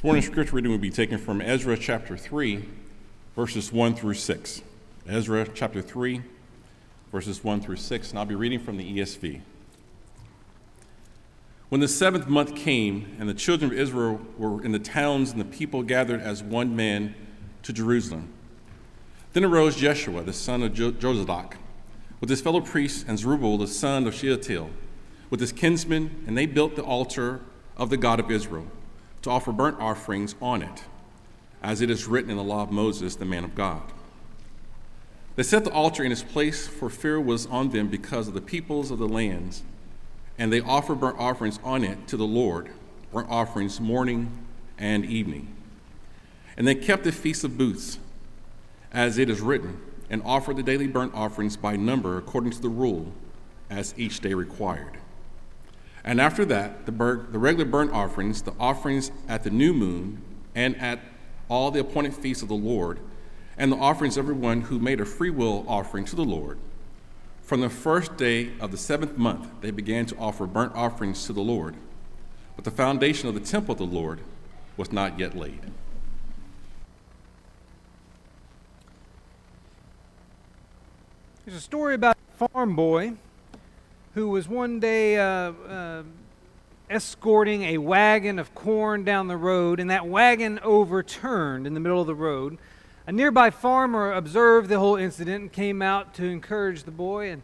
This morning's scripture reading will be taken from Ezra chapter 3, verses 1 through 6. Ezra chapter 3, verses 1 through 6, and I'll be reading from the ESV. When the seventh month came, and the children of Israel were in the towns, and the people gathered as one man to Jerusalem, then arose Jeshua, the son of Jozadak, with his fellow priests, and Zerubbabel, the son of Shealtiel, with his kinsmen, and they built the altar of the God of Israel to offer burnt offerings on it, as it is written in the law of Moses, the man of God. They set the altar in its place, for fear was on them because of the peoples of the lands, and they offered burnt offerings on it to the Lord, burnt offerings morning and evening. And they kept the feast of booths, as it is written, and offered the daily burnt offerings by number according to the rule, as each day required. And after that, the, the regular burnt offerings, the offerings at the new moon, and at all the appointed feasts of the Lord, and the offerings of everyone who made a free will offering to the Lord. From the first day of the seventh month, they began to offer burnt offerings to the Lord. But the foundation of the temple of the Lord was not yet laid. There's a story about a farm boy who was one day uh, uh, escorting a wagon of corn down the road, and that wagon overturned in the middle of the road. A nearby farmer observed the whole incident and came out to encourage the boy and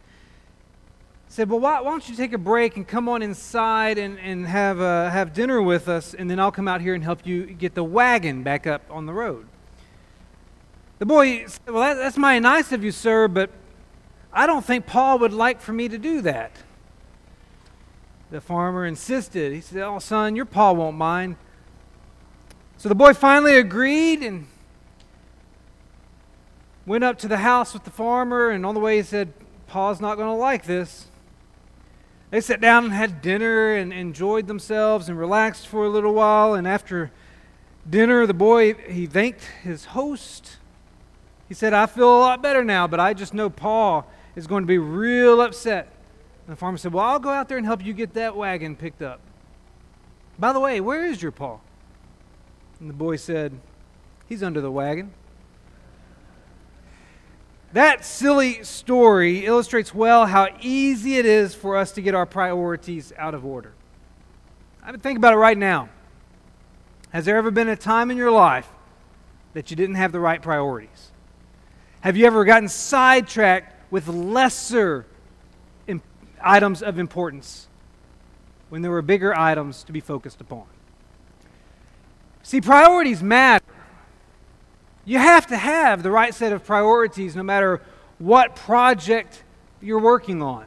said, Well, why, why don't you take a break and come on inside and, and have, uh, have dinner with us, and then I'll come out here and help you get the wagon back up on the road. The boy said, Well, that, that's mighty nice of you, sir, but I don't think Paul would like for me to do that. The farmer insisted. He said, Oh, son, your Paul won't mind. So the boy finally agreed and went up to the house with the farmer. And on the way, he said, Paul's not going to like this. They sat down and had dinner and enjoyed themselves and relaxed for a little while. And after dinner, the boy he thanked his host. He said, "I feel a lot better now, but I just know Paul is going to be real upset. And the farmer said, Well, I'll go out there and help you get that wagon picked up. By the way, where is your Paul? And the boy said, He's under the wagon. That silly story illustrates well how easy it is for us to get our priorities out of order. I mean, think about it right now. Has there ever been a time in your life that you didn't have the right priorities? Have you ever gotten sidetracked with lesser imp- items of importance when there were bigger items to be focused upon. See, priorities matter. You have to have the right set of priorities no matter what project you're working on.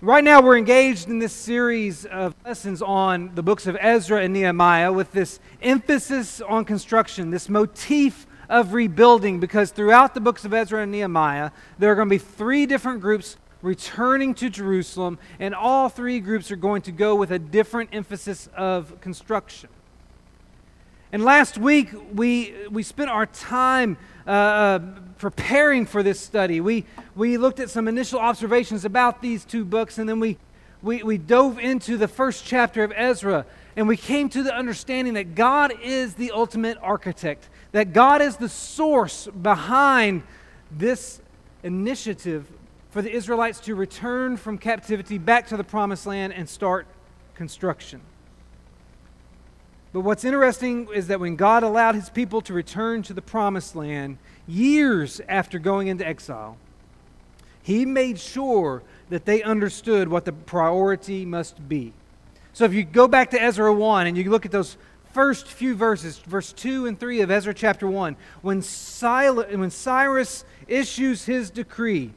Right now, we're engaged in this series of lessons on the books of Ezra and Nehemiah with this emphasis on construction, this motif of rebuilding because throughout the books of Ezra and Nehemiah, there are going to be three different groups returning to Jerusalem, and all three groups are going to go with a different emphasis of construction. And last week, we, we spent our time uh, uh, preparing for this study. We, we looked at some initial observations about these two books, and then we, we, we dove into the first chapter of Ezra, and we came to the understanding that God is the ultimate architect that God is the source behind this initiative for the Israelites to return from captivity back to the promised land and start construction. But what's interesting is that when God allowed his people to return to the promised land years after going into exile, he made sure that they understood what the priority must be. So if you go back to Ezra 1 and you look at those first few verses, verse 2 and 3 of Ezra chapter 1, when, when Cyrus issues his decree,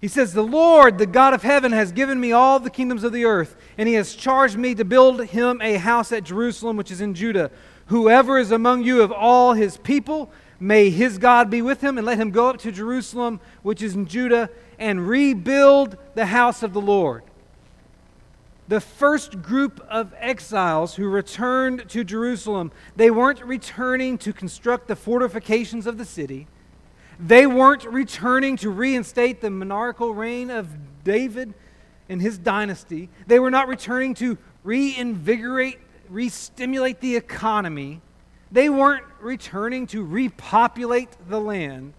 he says, The Lord, the God of heaven, has given me all the kingdoms of the earth, and he has charged me to build him a house at Jerusalem, which is in Judah. Whoever is among you of all his people, may his God be with him, and let him go up to Jerusalem, which is in Judah, and rebuild the house of the Lord the first group of exiles who returned to Jerusalem, they weren't returning to construct the fortifications of the city. They weren't returning to reinstate the monarchical reign of David and his dynasty. They were not returning to reinvigorate restimulate the economy. They weren't returning to repopulate the land.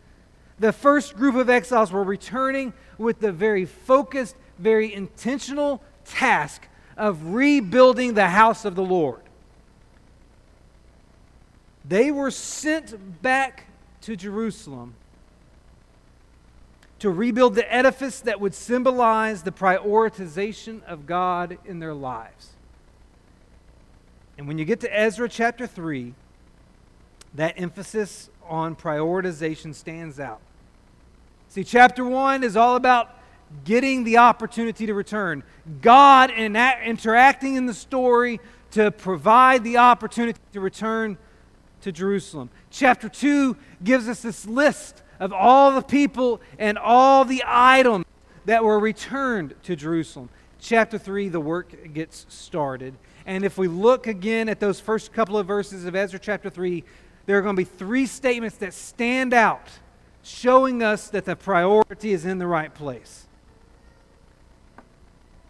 The first group of exiles were returning with the very focused, very intentional task of rebuilding the house of the Lord. They were sent back to Jerusalem to rebuild the edifice that would symbolize the prioritization of God in their lives. And when you get to Ezra chapter 3, that emphasis on prioritization stands out. See, chapter 1 is all about getting the opportunity to return. God in interacting in the story to provide the opportunity to return to Jerusalem. Chapter 2 gives us this list of all the people and all the items that were returned to Jerusalem. Chapter 3, the work gets started. And if we look again at those first couple of verses of Ezra chapter 3, there are going to be three statements that stand out, showing us that the priority is in the right place.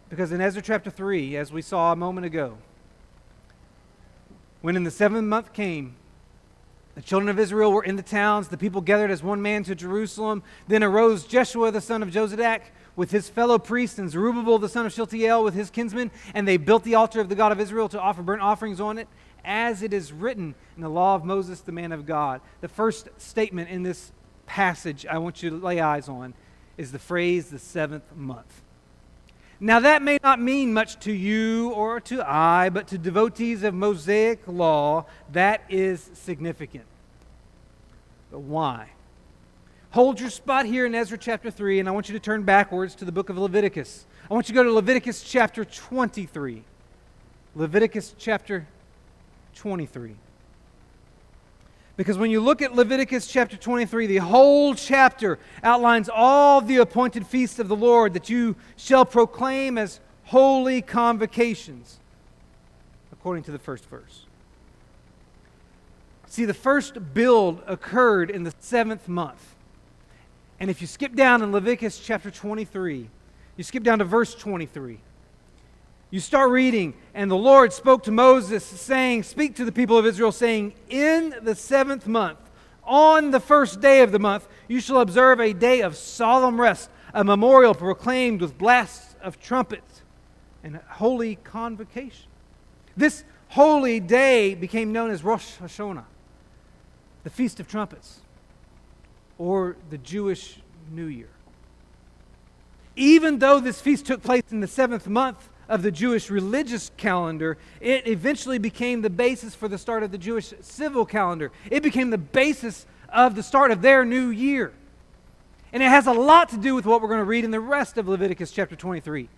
Because in Ezra chapter 3, as we saw a moment ago, when in the seventh month came, the children of Israel were in the towns, the people gathered as one man to Jerusalem. Then arose Jeshua the son of Jozadak with his fellow priests, and Zerubbabel the son of Shealtiel with his kinsmen, and they built the altar of the God of Israel to offer burnt offerings on it, as it is written in the law of Moses, the man of God. The first statement in this passage I want you to lay eyes on is the phrase the seventh month. Now, that may not mean much to you or to I, but to devotees of Mosaic law, that is significant. But why? Hold your spot here in Ezra chapter 3, and I want you to turn backwards to the book of Leviticus. I want you to go to Leviticus chapter 23. Leviticus chapter 23. Because when you look at Leviticus chapter 23, the whole chapter outlines all the appointed feasts of the Lord that you shall proclaim as holy convocations, according to the first verse. See, the first build occurred in the seventh month. And if you skip down in Leviticus chapter 23, you skip down to verse 23. You start reading, and the Lord spoke to Moses, saying, Speak to the people of Israel, saying, In the seventh month, on the first day of the month, you shall observe a day of solemn rest, a memorial proclaimed with blasts of trumpets and a holy convocation. This holy day became known as Rosh Hashanah, the Feast of Trumpets, or the Jewish New Year. Even though this feast took place in the seventh month, of the Jewish religious calendar, it eventually became the basis for the start of the Jewish civil calendar. It became the basis of the start of their new year. And it has a lot to do with what we're going to read in the rest of Leviticus chapter 23.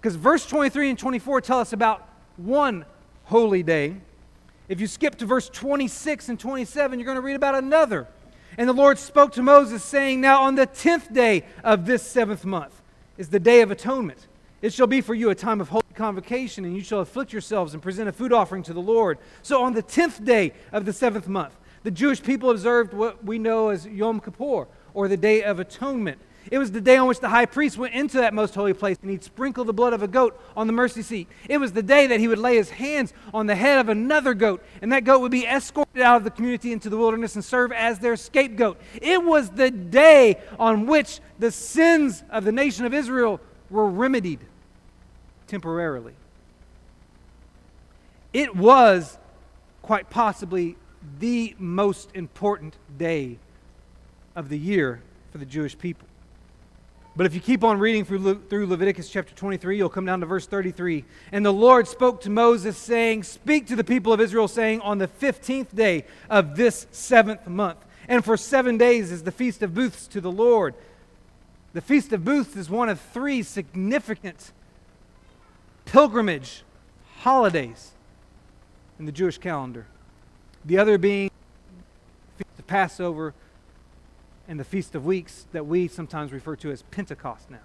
Because verse 23 and 24 tell us about one holy day. If you skip to verse 26 and 27, you're going to read about another. And the Lord spoke to Moses, saying, Now on the tenth day of this seventh month is the day of atonement. It shall be for you a time of holy convocation, and you shall afflict yourselves and present a food offering to the Lord. So on the tenth day of the seventh month, the Jewish people observed what we know as Yom Kippur, or the Day of Atonement. It was the day on which the high priest went into that most holy place and he'd sprinkle the blood of a goat on the mercy seat. It was the day that he would lay his hands on the head of another goat, and that goat would be escorted out of the community into the wilderness and serve as their scapegoat. It was the day on which the sins of the nation of Israel were remedied temporarily. It was quite possibly the most important day of the year for the Jewish people. But if you keep on reading through, Le- through Leviticus chapter 23, you'll come down to verse 33. And the Lord spoke to Moses, saying, Speak to the people of Israel, saying, On the 15th day of this seventh month, and for seven days is the Feast of Booths to the Lord. The Feast of Booths is one of three significant pilgrimage holidays in the Jewish calendar. The other being the Passover and the Feast of Weeks that we sometimes refer to as Pentecost now.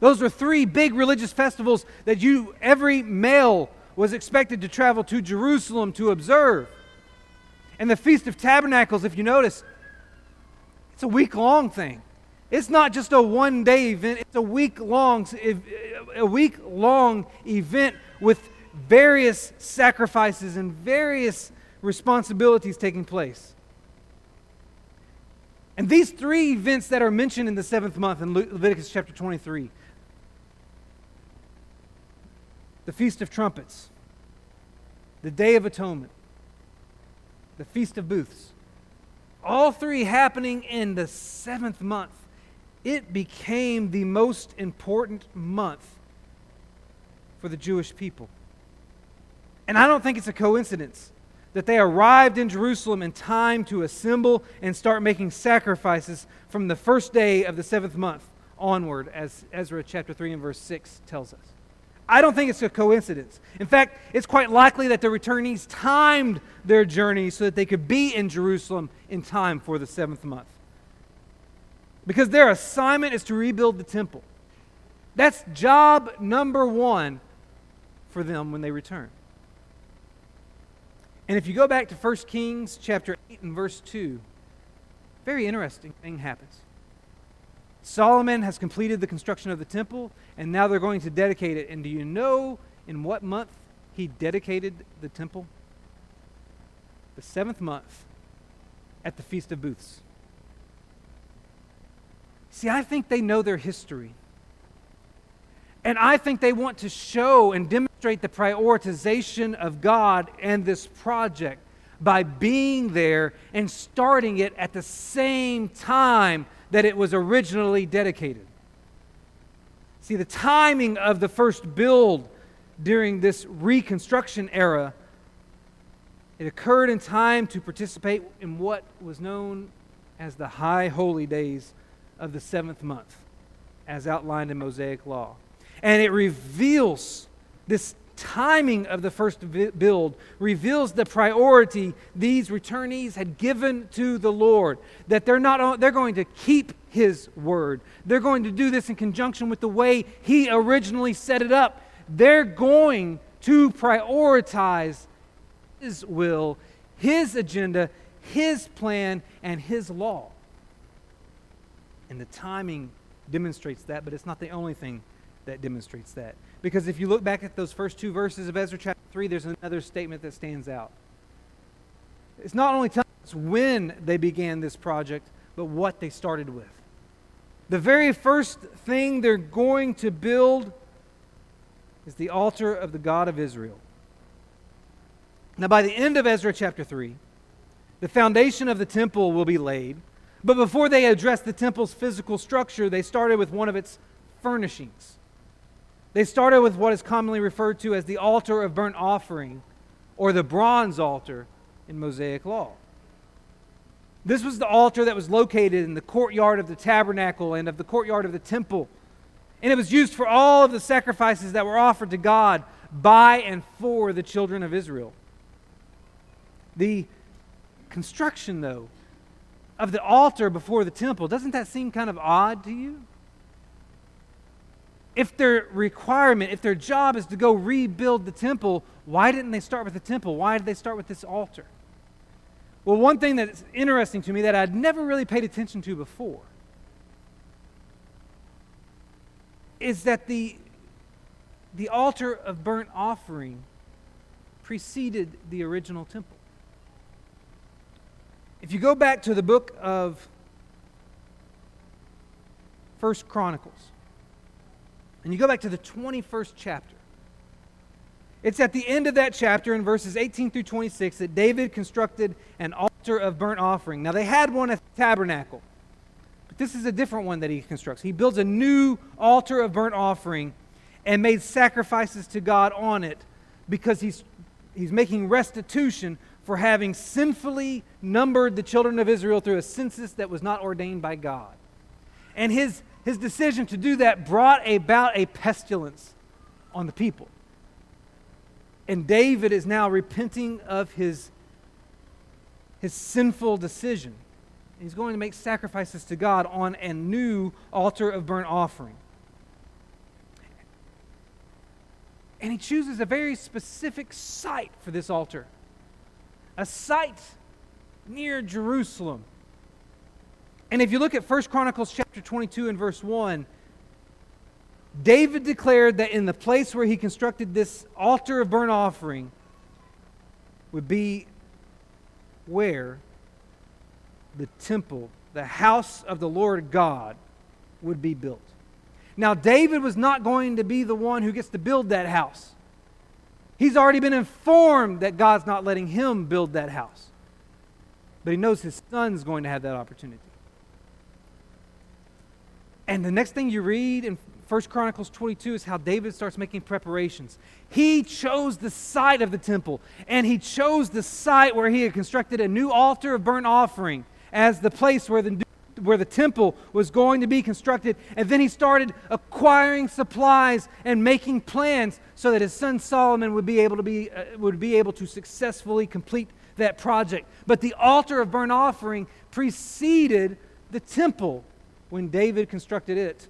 Those are three big religious festivals that you every male was expected to travel to Jerusalem to observe. And the Feast of Tabernacles, if you notice, it's a week long thing. It's not just a one day event, it's a week long a week long event with various sacrifices and various responsibilities taking place. And these three events that are mentioned in the seventh month in Leviticus chapter 23 the Feast of Trumpets, the Day of Atonement, the Feast of Booths, all three happening in the seventh month, it became the most important month for the Jewish people. And I don't think it's a coincidence that they arrived in Jerusalem in time to assemble and start making sacrifices from the first day of the seventh month onward, as Ezra chapter 3 and verse 6 tells us. I don't think it's a coincidence. In fact, it's quite likely that the returnees timed their journey so that they could be in Jerusalem in time for the seventh month. Because their assignment is to rebuild the temple. That's job number one for them when they return. And if you go back to 1 Kings chapter 8 and verse 2, very interesting thing happens. Solomon has completed the construction of the temple, and now they're going to dedicate it. And do you know in what month he dedicated the temple? The seventh month at the Feast of Booths. See, I think they know their history. And I think they want to show and demonstrate the prioritization of God and this project by being there and starting it at the same time that it was originally dedicated. See, the timing of the first build during this reconstruction era, it occurred in time to participate in what was known as the high holy days of the seventh month, as outlined in Mosaic law. And it reveals this timing of the first build reveals the priority these returnees had given to the Lord that they're not they're going to keep his word. They're going to do this in conjunction with the way he originally set it up. They're going to prioritize his will his agenda his plan and his law and the timing demonstrates that but it's not the only thing that demonstrates that. Because if you look back at those first two verses of Ezra chapter 3, there's another statement that stands out. It's not only telling us when they began this project, but what they started with. The very first thing they're going to build is the altar of the God of Israel. Now, by the end of Ezra chapter 3, the foundation of the temple will be laid. But before they addressed the temple's physical structure, they started with one of its furnishings. They started with what is commonly referred to as the altar of burnt offering or the bronze altar in Mosaic law. This was the altar that was located in the courtyard of the tabernacle and of the courtyard of the temple. And it was used for all of the sacrifices that were offered to God by and for the children of Israel. The construction, though, of the altar before the temple, doesn't that seem kind of odd to you? if their requirement, if their job is to go rebuild the temple, why didn't they start with the temple? Why did they start with this altar? Well, one thing that's interesting to me that I'd never really paid attention to before is that the, the altar of burnt offering preceded the original temple. If you go back to the book of First Chronicles, and you go back to the 21st chapter. It's at the end of that chapter in verses 18 through 26 that David constructed an altar of burnt offering. Now, they had one at the tabernacle, but this is a different one that he constructs. He builds a new altar of burnt offering and made sacrifices to God on it because he's, he's making restitution for having sinfully numbered the children of Israel through a census that was not ordained by God. And his his decision to do that brought about a pestilence on the people. And David is now repenting of his, his sinful decision. He's going to make sacrifices to God on a new altar of burnt offering. And he chooses a very specific site for this altar a site near Jerusalem. And if you look at 1 Chronicles chapter 22 and verse 1, David declared that in the place where he constructed this altar of burnt offering would be where the temple, the house of the Lord God, would be built. Now, David was not going to be the one who gets to build that house. He's already been informed that God's not letting him build that house. But he knows his son's going to have that opportunity. And the next thing you read in 1 Chronicles 22 is how David starts making preparations. He chose the site of the temple, and he chose the site where he had constructed a new altar of burnt offering as the place where the where the temple was going to be constructed. And then he started acquiring supplies and making plans so that his son Solomon would be able to, be, uh, would be able to successfully complete that project. But the altar of burnt offering preceded the temple when David constructed it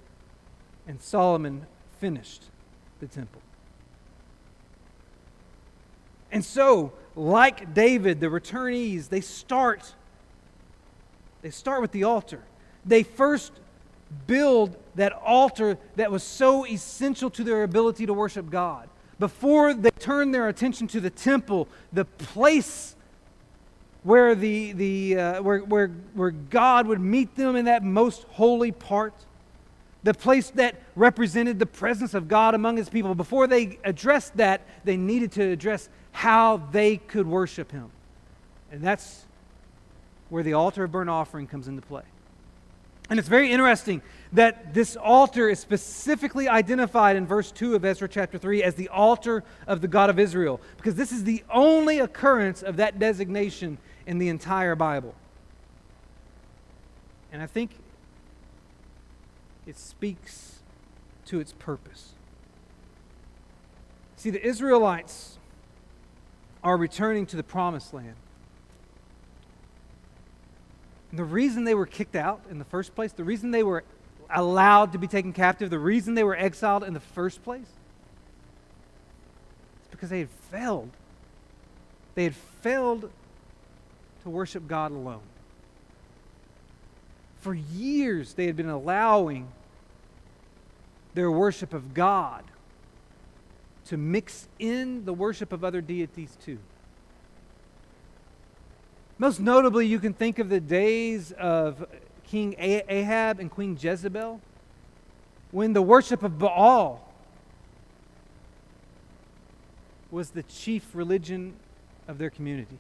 and Solomon finished the temple. And so, like David, the returnees, they start they start with the altar. They first build that altar that was so essential to their ability to worship God. Before they turn their attention to the temple, the place where, the, the, uh, where, where, where God would meet them in that most holy part, the place that represented the presence of God among his people. Before they addressed that, they needed to address how they could worship him. And that's where the altar of burnt offering comes into play. And it's very interesting that this altar is specifically identified in verse 2 of Ezra chapter 3 as the altar of the God of Israel, because this is the only occurrence of that designation in the entire Bible. And I think it speaks to its purpose. See, the Israelites are returning to the promised land. And the reason they were kicked out in the first place, the reason they were allowed to be taken captive, the reason they were exiled in the first place, is because they had failed. They had failed to worship God alone. For years, they had been allowing their worship of God to mix in the worship of other deities too. Most notably, you can think of the days of King Ahab and Queen Jezebel when the worship of Baal was the chief religion of their community.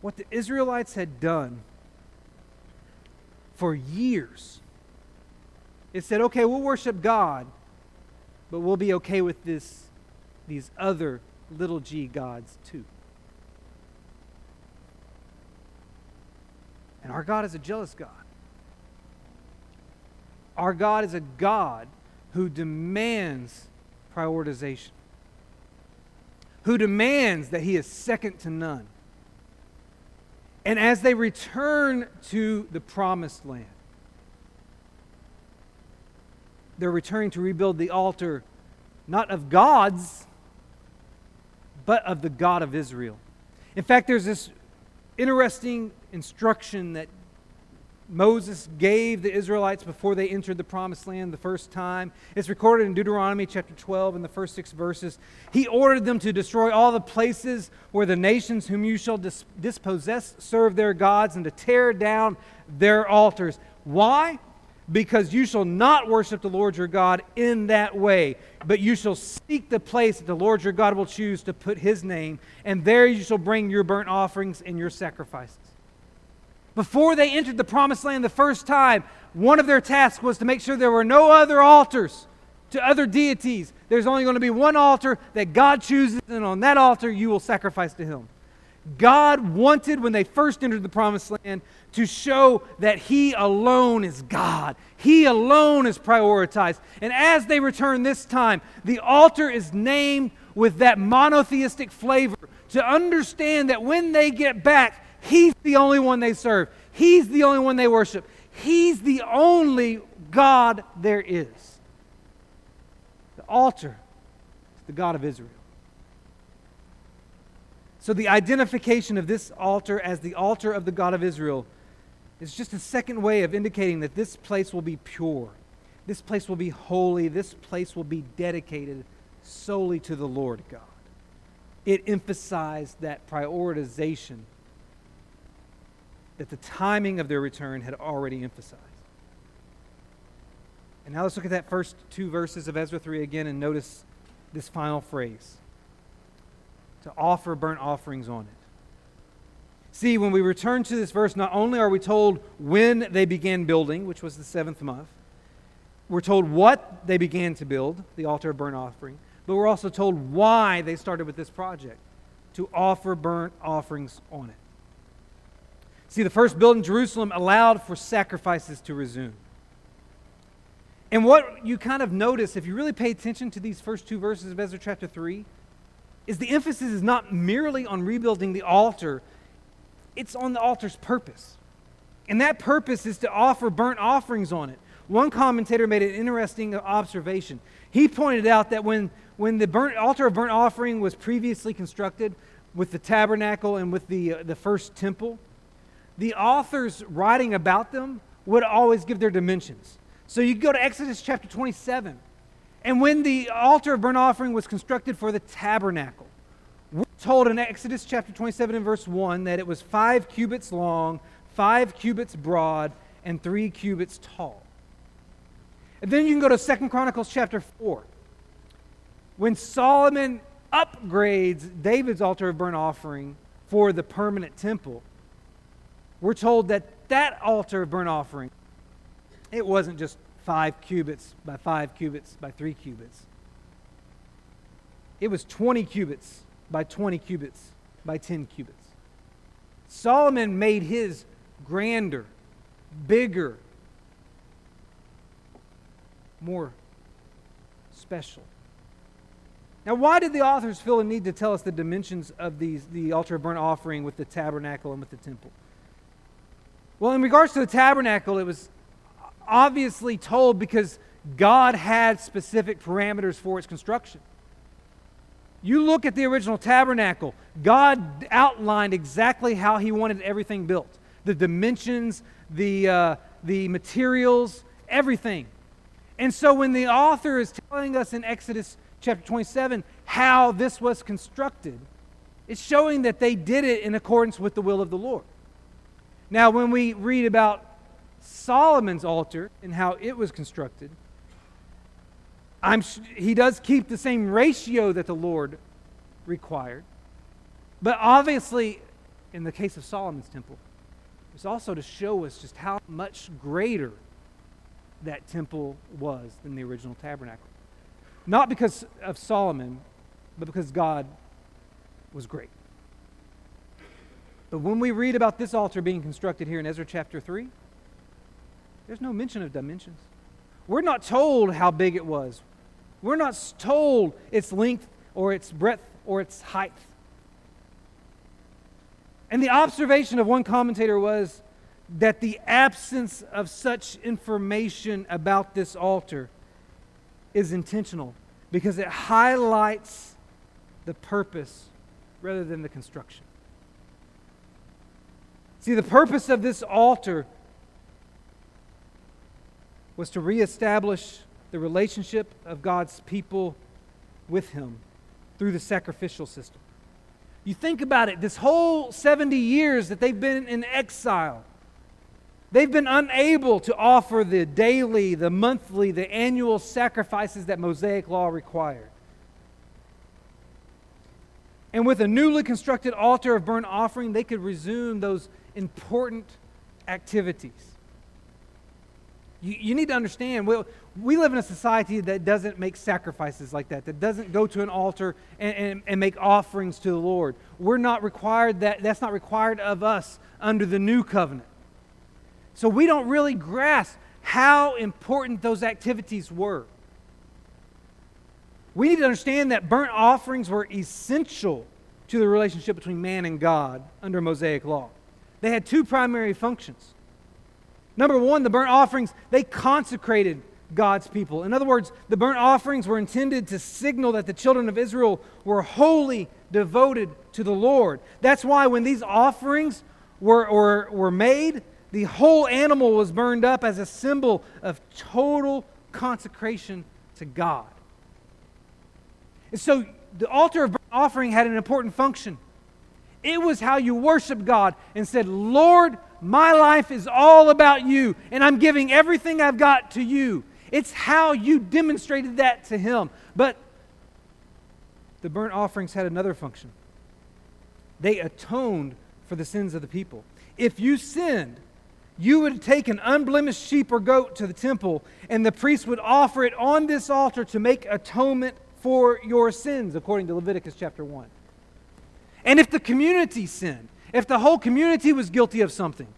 What the Israelites had done for years, it said, okay, we'll worship God, but we'll be okay with this, these other little g gods too. And our God is a jealous God. Our God is a God who demands prioritization, who demands that He is second to none. And as they return to the promised land, they're returning to rebuild the altar not of gods, but of the God of Israel. In fact, there's this interesting instruction that Moses gave the Israelites before they entered the promised land the first time. It's recorded in Deuteronomy chapter 12 in the first six verses. He ordered them to destroy all the places where the nations whom you shall dis- dispossess serve their gods and to tear down their altars. Why? Because you shall not worship the Lord your God in that way, but you shall seek the place that the Lord your God will choose to put his name, and there you shall bring your burnt offerings and your sacrifices. Before they entered the promised land the first time, one of their tasks was to make sure there were no other altars to other deities. There's only going to be one altar that God chooses, and on that altar you will sacrifice to him. God wanted, when they first entered the promised land, to show that He alone is God. He alone is prioritized. And as they return this time, the altar is named with that monotheistic flavor to understand that when they get back, He's the only one they serve, He's the only one they worship, He's the only God there is. The altar is the God of Israel. So, the identification of this altar as the altar of the God of Israel It's just a second way of indicating that this place will be pure. This place will be holy. This place will be dedicated solely to the Lord God. It emphasized that prioritization that the timing of their return had already emphasized. And now let's look at that first two verses of Ezra 3 again and notice this final phrase to offer burnt offerings on it. See, when we return to this verse, not only are we told when they began building, which was the seventh month, we're told what they began to build, the altar of burnt offering, but we're also told why they started with this project to offer burnt offerings on it. See, the first building in Jerusalem allowed for sacrifices to resume. And what you kind of notice, if you really pay attention to these first two verses of Ezra chapter 3, is the emphasis is not merely on rebuilding the altar, it's on the altar's purpose. And that purpose is to offer burnt offerings on it. One commentator made an interesting observation. He pointed out that when, when the burnt, altar of burnt offering was previously constructed with the tabernacle and with the, uh, the first temple, the authors writing about them would always give their dimensions. So you go to Exodus chapter 27. And when the altar of burnt offering was constructed for the tabernacle, we're told in Exodus chapter 27 and verse 1 that it was five cubits long, five cubits broad, and three cubits tall. And then you can go to Second Chronicles chapter 4. When Solomon upgrades David's altar of burnt offering for the permanent temple, we're told that that altar of burnt offering, it wasn't just five cubits by five cubits by three cubits. It was 20 cubits by 20 cubits by 10 cubits. Solomon made his grander, bigger, more special. Now, why did the authors feel a need to tell us the dimensions of these, the altar of burnt offering with the tabernacle and with the temple? Well, in regards to the tabernacle, it was obviously told because God had specific parameters for its construction. You look at the original tabernacle, God outlined exactly how He wanted everything built the dimensions, the, uh, the materials, everything. And so when the author is telling us in Exodus chapter 27 how this was constructed, it's showing that they did it in accordance with the will of the Lord. Now, when we read about Solomon's altar and how it was constructed, I'm, he does keep the same ratio that the Lord required. But obviously, in the case of Solomon's temple, it's also to show us just how much greater that temple was than the original tabernacle. Not because of Solomon, but because God was great. But when we read about this altar being constructed here in Ezra chapter 3, there's no mention of dimensions. We're not told how big it was. We're not told its length or its breadth or its height. And the observation of one commentator was that the absence of such information about this altar is intentional because it highlights the purpose rather than the construction. See, the purpose of this altar was to reestablish the relationship of God's people with Him through the sacrificial system. You think about it, this whole 70 years that they've been in exile, they've been unable to offer the daily, the monthly, the annual sacrifices that Mosaic law required. And with a newly constructed altar of burnt offering, they could resume those important activities. You, you need to understand, we live in a society that doesn't make sacrifices like that, that doesn't go to an altar and, and, and make offerings to the Lord. We're not required that, that's not required of us under the new covenant. So we don't really grasp how important those activities were. We need to understand that burnt offerings were essential to the relationship between man and God under Mosaic law. They had two primary functions. Number one, the burnt offerings, they consecrated God's people. In other words, the burnt offerings were intended to signal that the children of Israel were wholly devoted to the Lord. That's why when these offerings were, were, were made, the whole animal was burned up as a symbol of total consecration to God. And so the altar of burnt offering had an important function. It was how you worship God and said, Lord, my life is all about you, and I'm giving everything I've got to you. It's how you demonstrated that to Him. But the burnt offerings had another function they atoned for the sins of the people. If you sinned, you would take an unblemished sheep or goat to the temple, and the priest would offer it on this altar to make atonement for your sins, according to Leviticus chapter 1. And if the community sinned, if the whole community was guilty of something,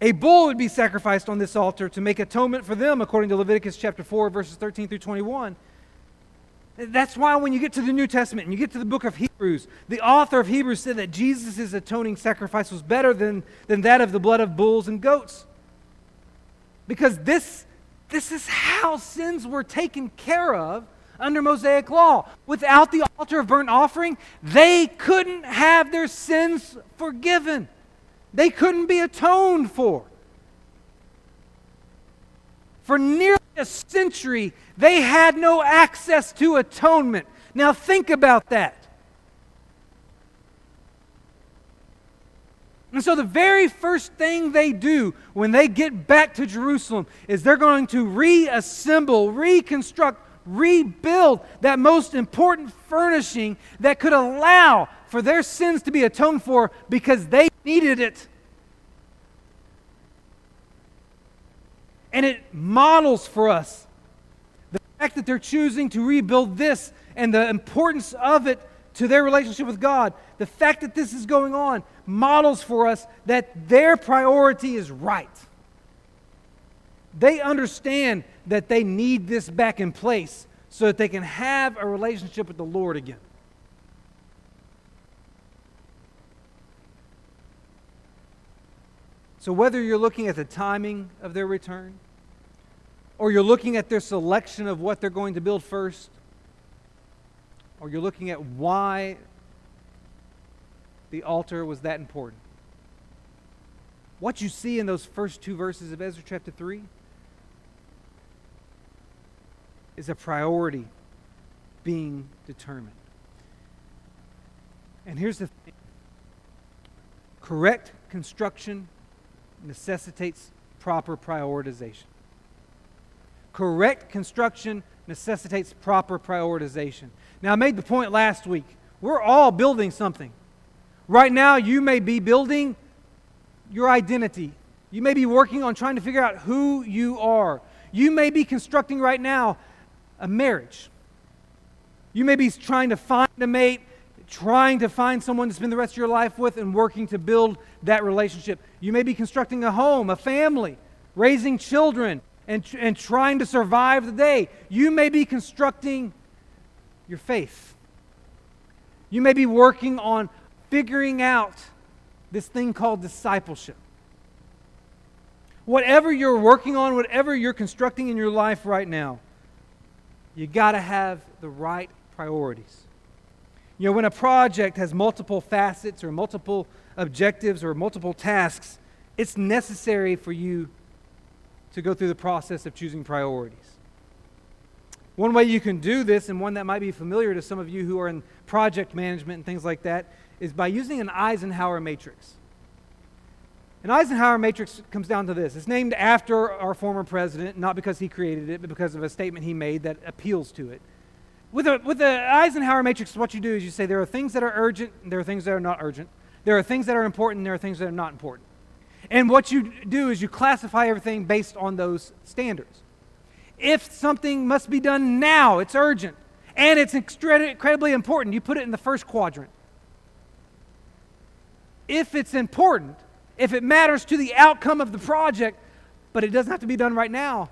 a bull would be sacrificed on this altar to make atonement for them, according to Leviticus chapter 4, verses 13 through 21. That's why when you get to the New Testament and you get to the book of Hebrews, the author of Hebrews said that Jesus' atoning sacrifice was better than, than that of the blood of bulls and goats. Because this, this is how sins were taken care of under Mosaic law. Without the altar of burnt offering, they couldn't have their sins forgiven, they couldn't be atoned for. For nearly a century, they had no access to atonement. Now, think about that. And so, the very first thing they do when they get back to Jerusalem is they're going to reassemble, reconstruct, rebuild that most important furnishing that could allow for their sins to be atoned for because they needed it. And it models for us the fact that they're choosing to rebuild this and the importance of it to their relationship with God. The fact that this is going on models for us that their priority is right. They understand that they need this back in place so that they can have a relationship with the Lord again. So, whether you're looking at the timing of their return, or you're looking at their selection of what they're going to build first, or you're looking at why the altar was that important, what you see in those first two verses of Ezra chapter 3 is a priority being determined. And here's the thing correct construction necessitates proper prioritization. Correct construction necessitates proper prioritization. Now, I made the point last week. We're all building something. Right now, you may be building your identity. You may be working on trying to figure out who you are. You may be constructing right now a marriage. You may be trying to find a mate trying to find someone to spend the rest of your life with and working to build that relationship. You may be constructing a home, a family, raising children, and, and trying to survive the day. You may be constructing your faith. You may be working on figuring out this thing called discipleship. Whatever you're working on, whatever you're constructing in your life right now, you got to have the right priorities. You know, when a project has multiple facets or multiple objectives or multiple tasks, it's necessary for you to go through the process of choosing priorities. One way you can do this, and one that might be familiar to some of you who are in project management and things like that, is by using an Eisenhower matrix. An Eisenhower matrix comes down to this it's named after our former president, not because he created it, but because of a statement he made that appeals to it. With, with the Eisenhower matrix, what you do is you say there are things that are urgent, and there are things that are not urgent. There are things that are important, and there are things that are not important. And what you do is you classify everything based on those standards. If something must be done now, it's urgent, and it's incredibly important, you put it in the first quadrant. If it's important, if it matters to the outcome of the project, but it doesn't have to be done right now,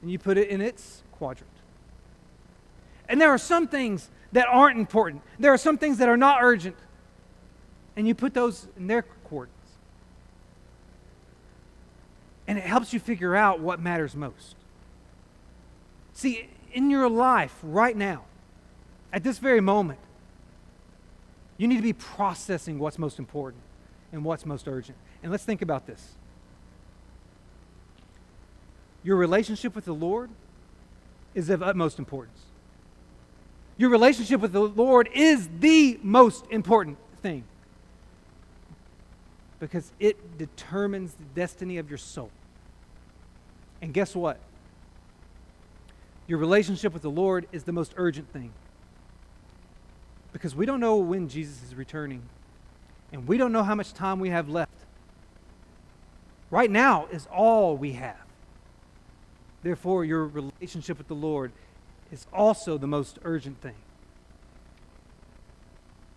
and you put it in its quadrant. And there are some things that aren't important. There are some things that are not urgent. And you put those in their coordinates. And it helps you figure out what matters most. See, in your life right now, at this very moment, you need to be processing what's most important. and what's most urgent. And let's think about this. Your relationship with the Lord is of utmost importance. Your relationship with the Lord is the most important thing because it determines the destiny of your soul. And guess what? Your relationship with the Lord is the most urgent thing because we don't know when Jesus is returning and we don't know how much time we have left. Right now is all we have. Therefore, your relationship with the Lord is also the most urgent thing.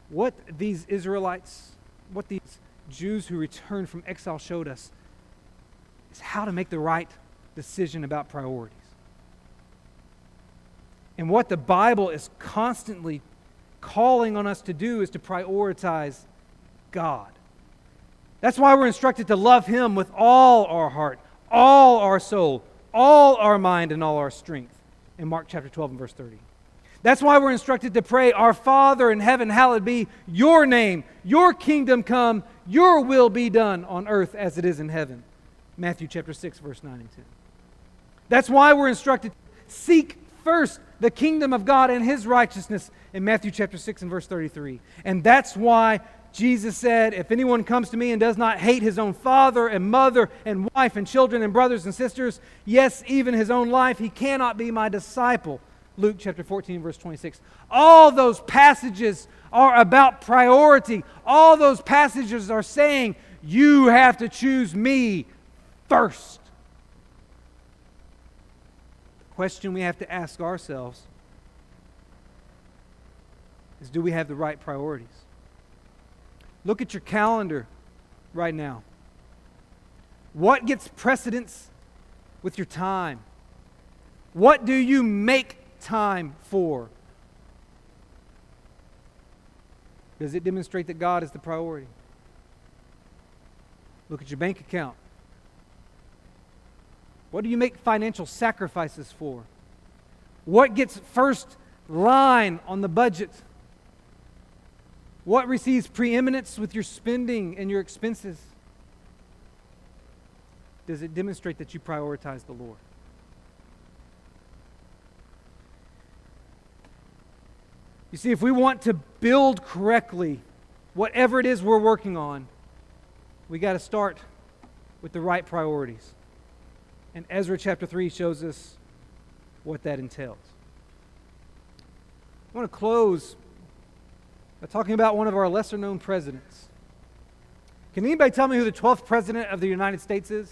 What these Israelites, what these Jews who returned from exile showed us is how to make the right decision about priorities. And what the Bible is constantly calling on us to do is to prioritize God. That's why we're instructed to love Him with all our heart, all our soul, all our mind, and all our strength in Mark chapter 12 and verse 30. That's why we're instructed to pray, Our Father in heaven, hallowed be your name, your kingdom come, your will be done on earth as it is in heaven. Matthew chapter 6, verse 9 and 10. That's why we're instructed seek first the kingdom of God and his righteousness in Matthew chapter 6 and verse 33. And that's why Jesus said, If anyone comes to me and does not hate his own father and mother and wife and children and brothers and sisters, yes, even his own life, he cannot be my disciple. Luke chapter 14, verse 26. All those passages are about priority. All those passages are saying, You have to choose me first. The question we have to ask ourselves is Do we have the right priorities? Look at your calendar right now. What gets precedence with your time? What do you make time for? Does it demonstrate that God is the priority? Look at your bank account. What do you make financial sacrifices for? What gets first line on the budget? What receives preeminence with your spending and your expenses? Does it demonstrate that you prioritize the Lord? You see, if we want to build correctly, whatever it is we're working on, we got to start with the right priorities. And Ezra chapter 3 shows us what that entails. I want to close talking about one of our lesser known presidents. Can anybody tell me who the 12th president of the United States is?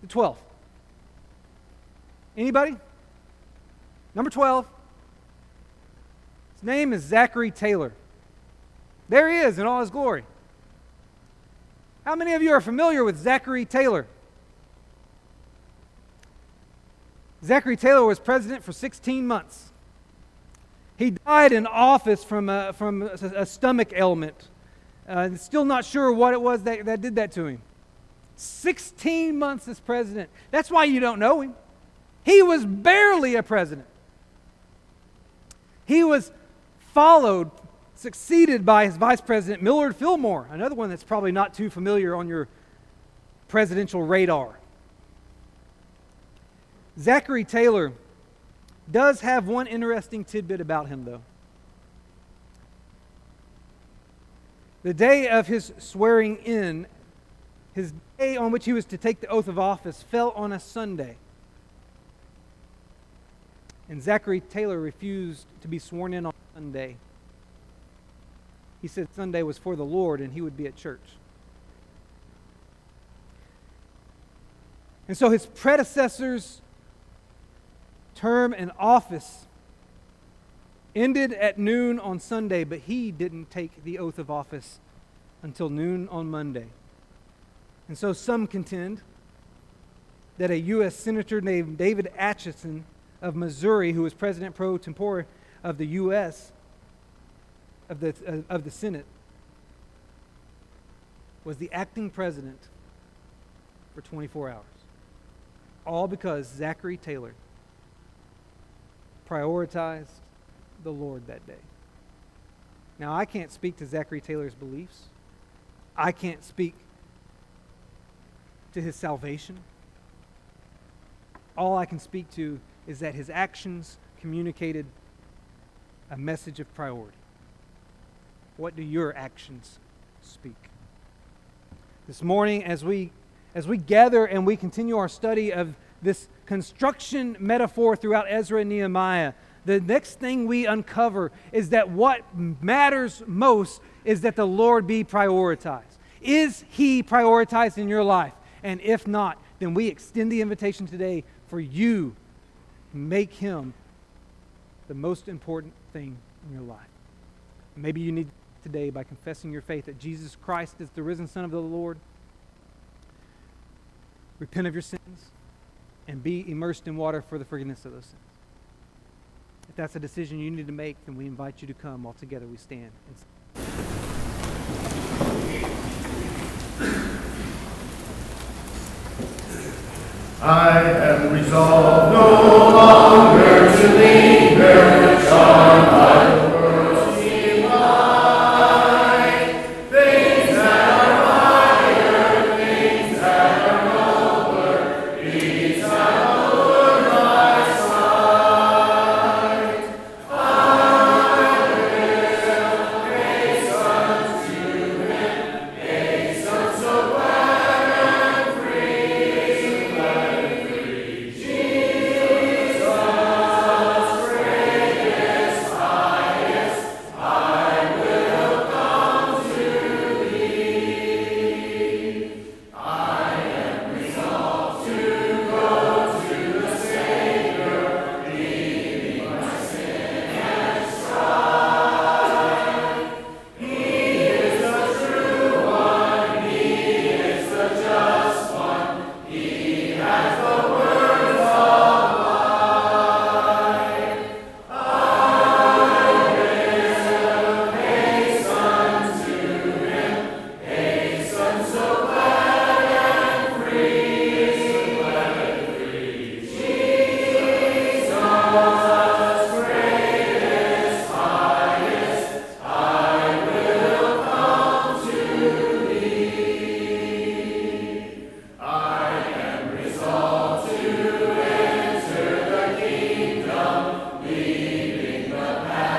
The 12th. Anybody? Number 12. His name is Zachary Taylor. There he is in all his glory. How many of you are familiar with Zachary Taylor? Zachary Taylor was president for 16 months. He died in office from a, from a, stomach ailment. Uh, still not sure what it was that, that did that to him. 16 months as president. That's why you don't know him. He was barely a president. He was followed, succeeded by his vice president, Millard Fillmore, another one that's probably not too familiar on your presidential radar. Zachary Taylor does have one interesting tidbit about him, though. The day of his swearing in, his day on which he was to take the oath of office, fell on a Sunday. And Zachary Taylor refused to be sworn in on Sunday. He said Sunday was for the Lord and he would be at church. And so his predecessors term in office ended at noon on Sunday, but he didn't take the oath of office until noon on Monday. And so some contend that a U.S. Senator named David Atchison of Missouri, who was president pro tempore of the U.S., of the, uh, of the Senate, was the acting president for 24 hours. All because Zachary Taylor prioritized the Lord that day. Now, I can't speak to Zachary Taylor's beliefs. I can't speak to his salvation. All I can speak to is that his actions communicated a message of priority. What do your actions speak? This morning, as we, as we gather and we continue our study of this construction metaphor throughout Ezra and Nehemiah, the next thing we uncover is that what matters most is that the Lord be prioritized. Is He prioritized in your life? And if not, then we extend the invitation today for you make Him the most important thing in your life. Maybe you need today by confessing your faith that Jesus Christ is the risen Son of the Lord. Repent of your sins and be immersed in water for the forgiveness of those sins. If that's a decision you need to make, then we invite you to come All together we stand. I am resolved no longer to lean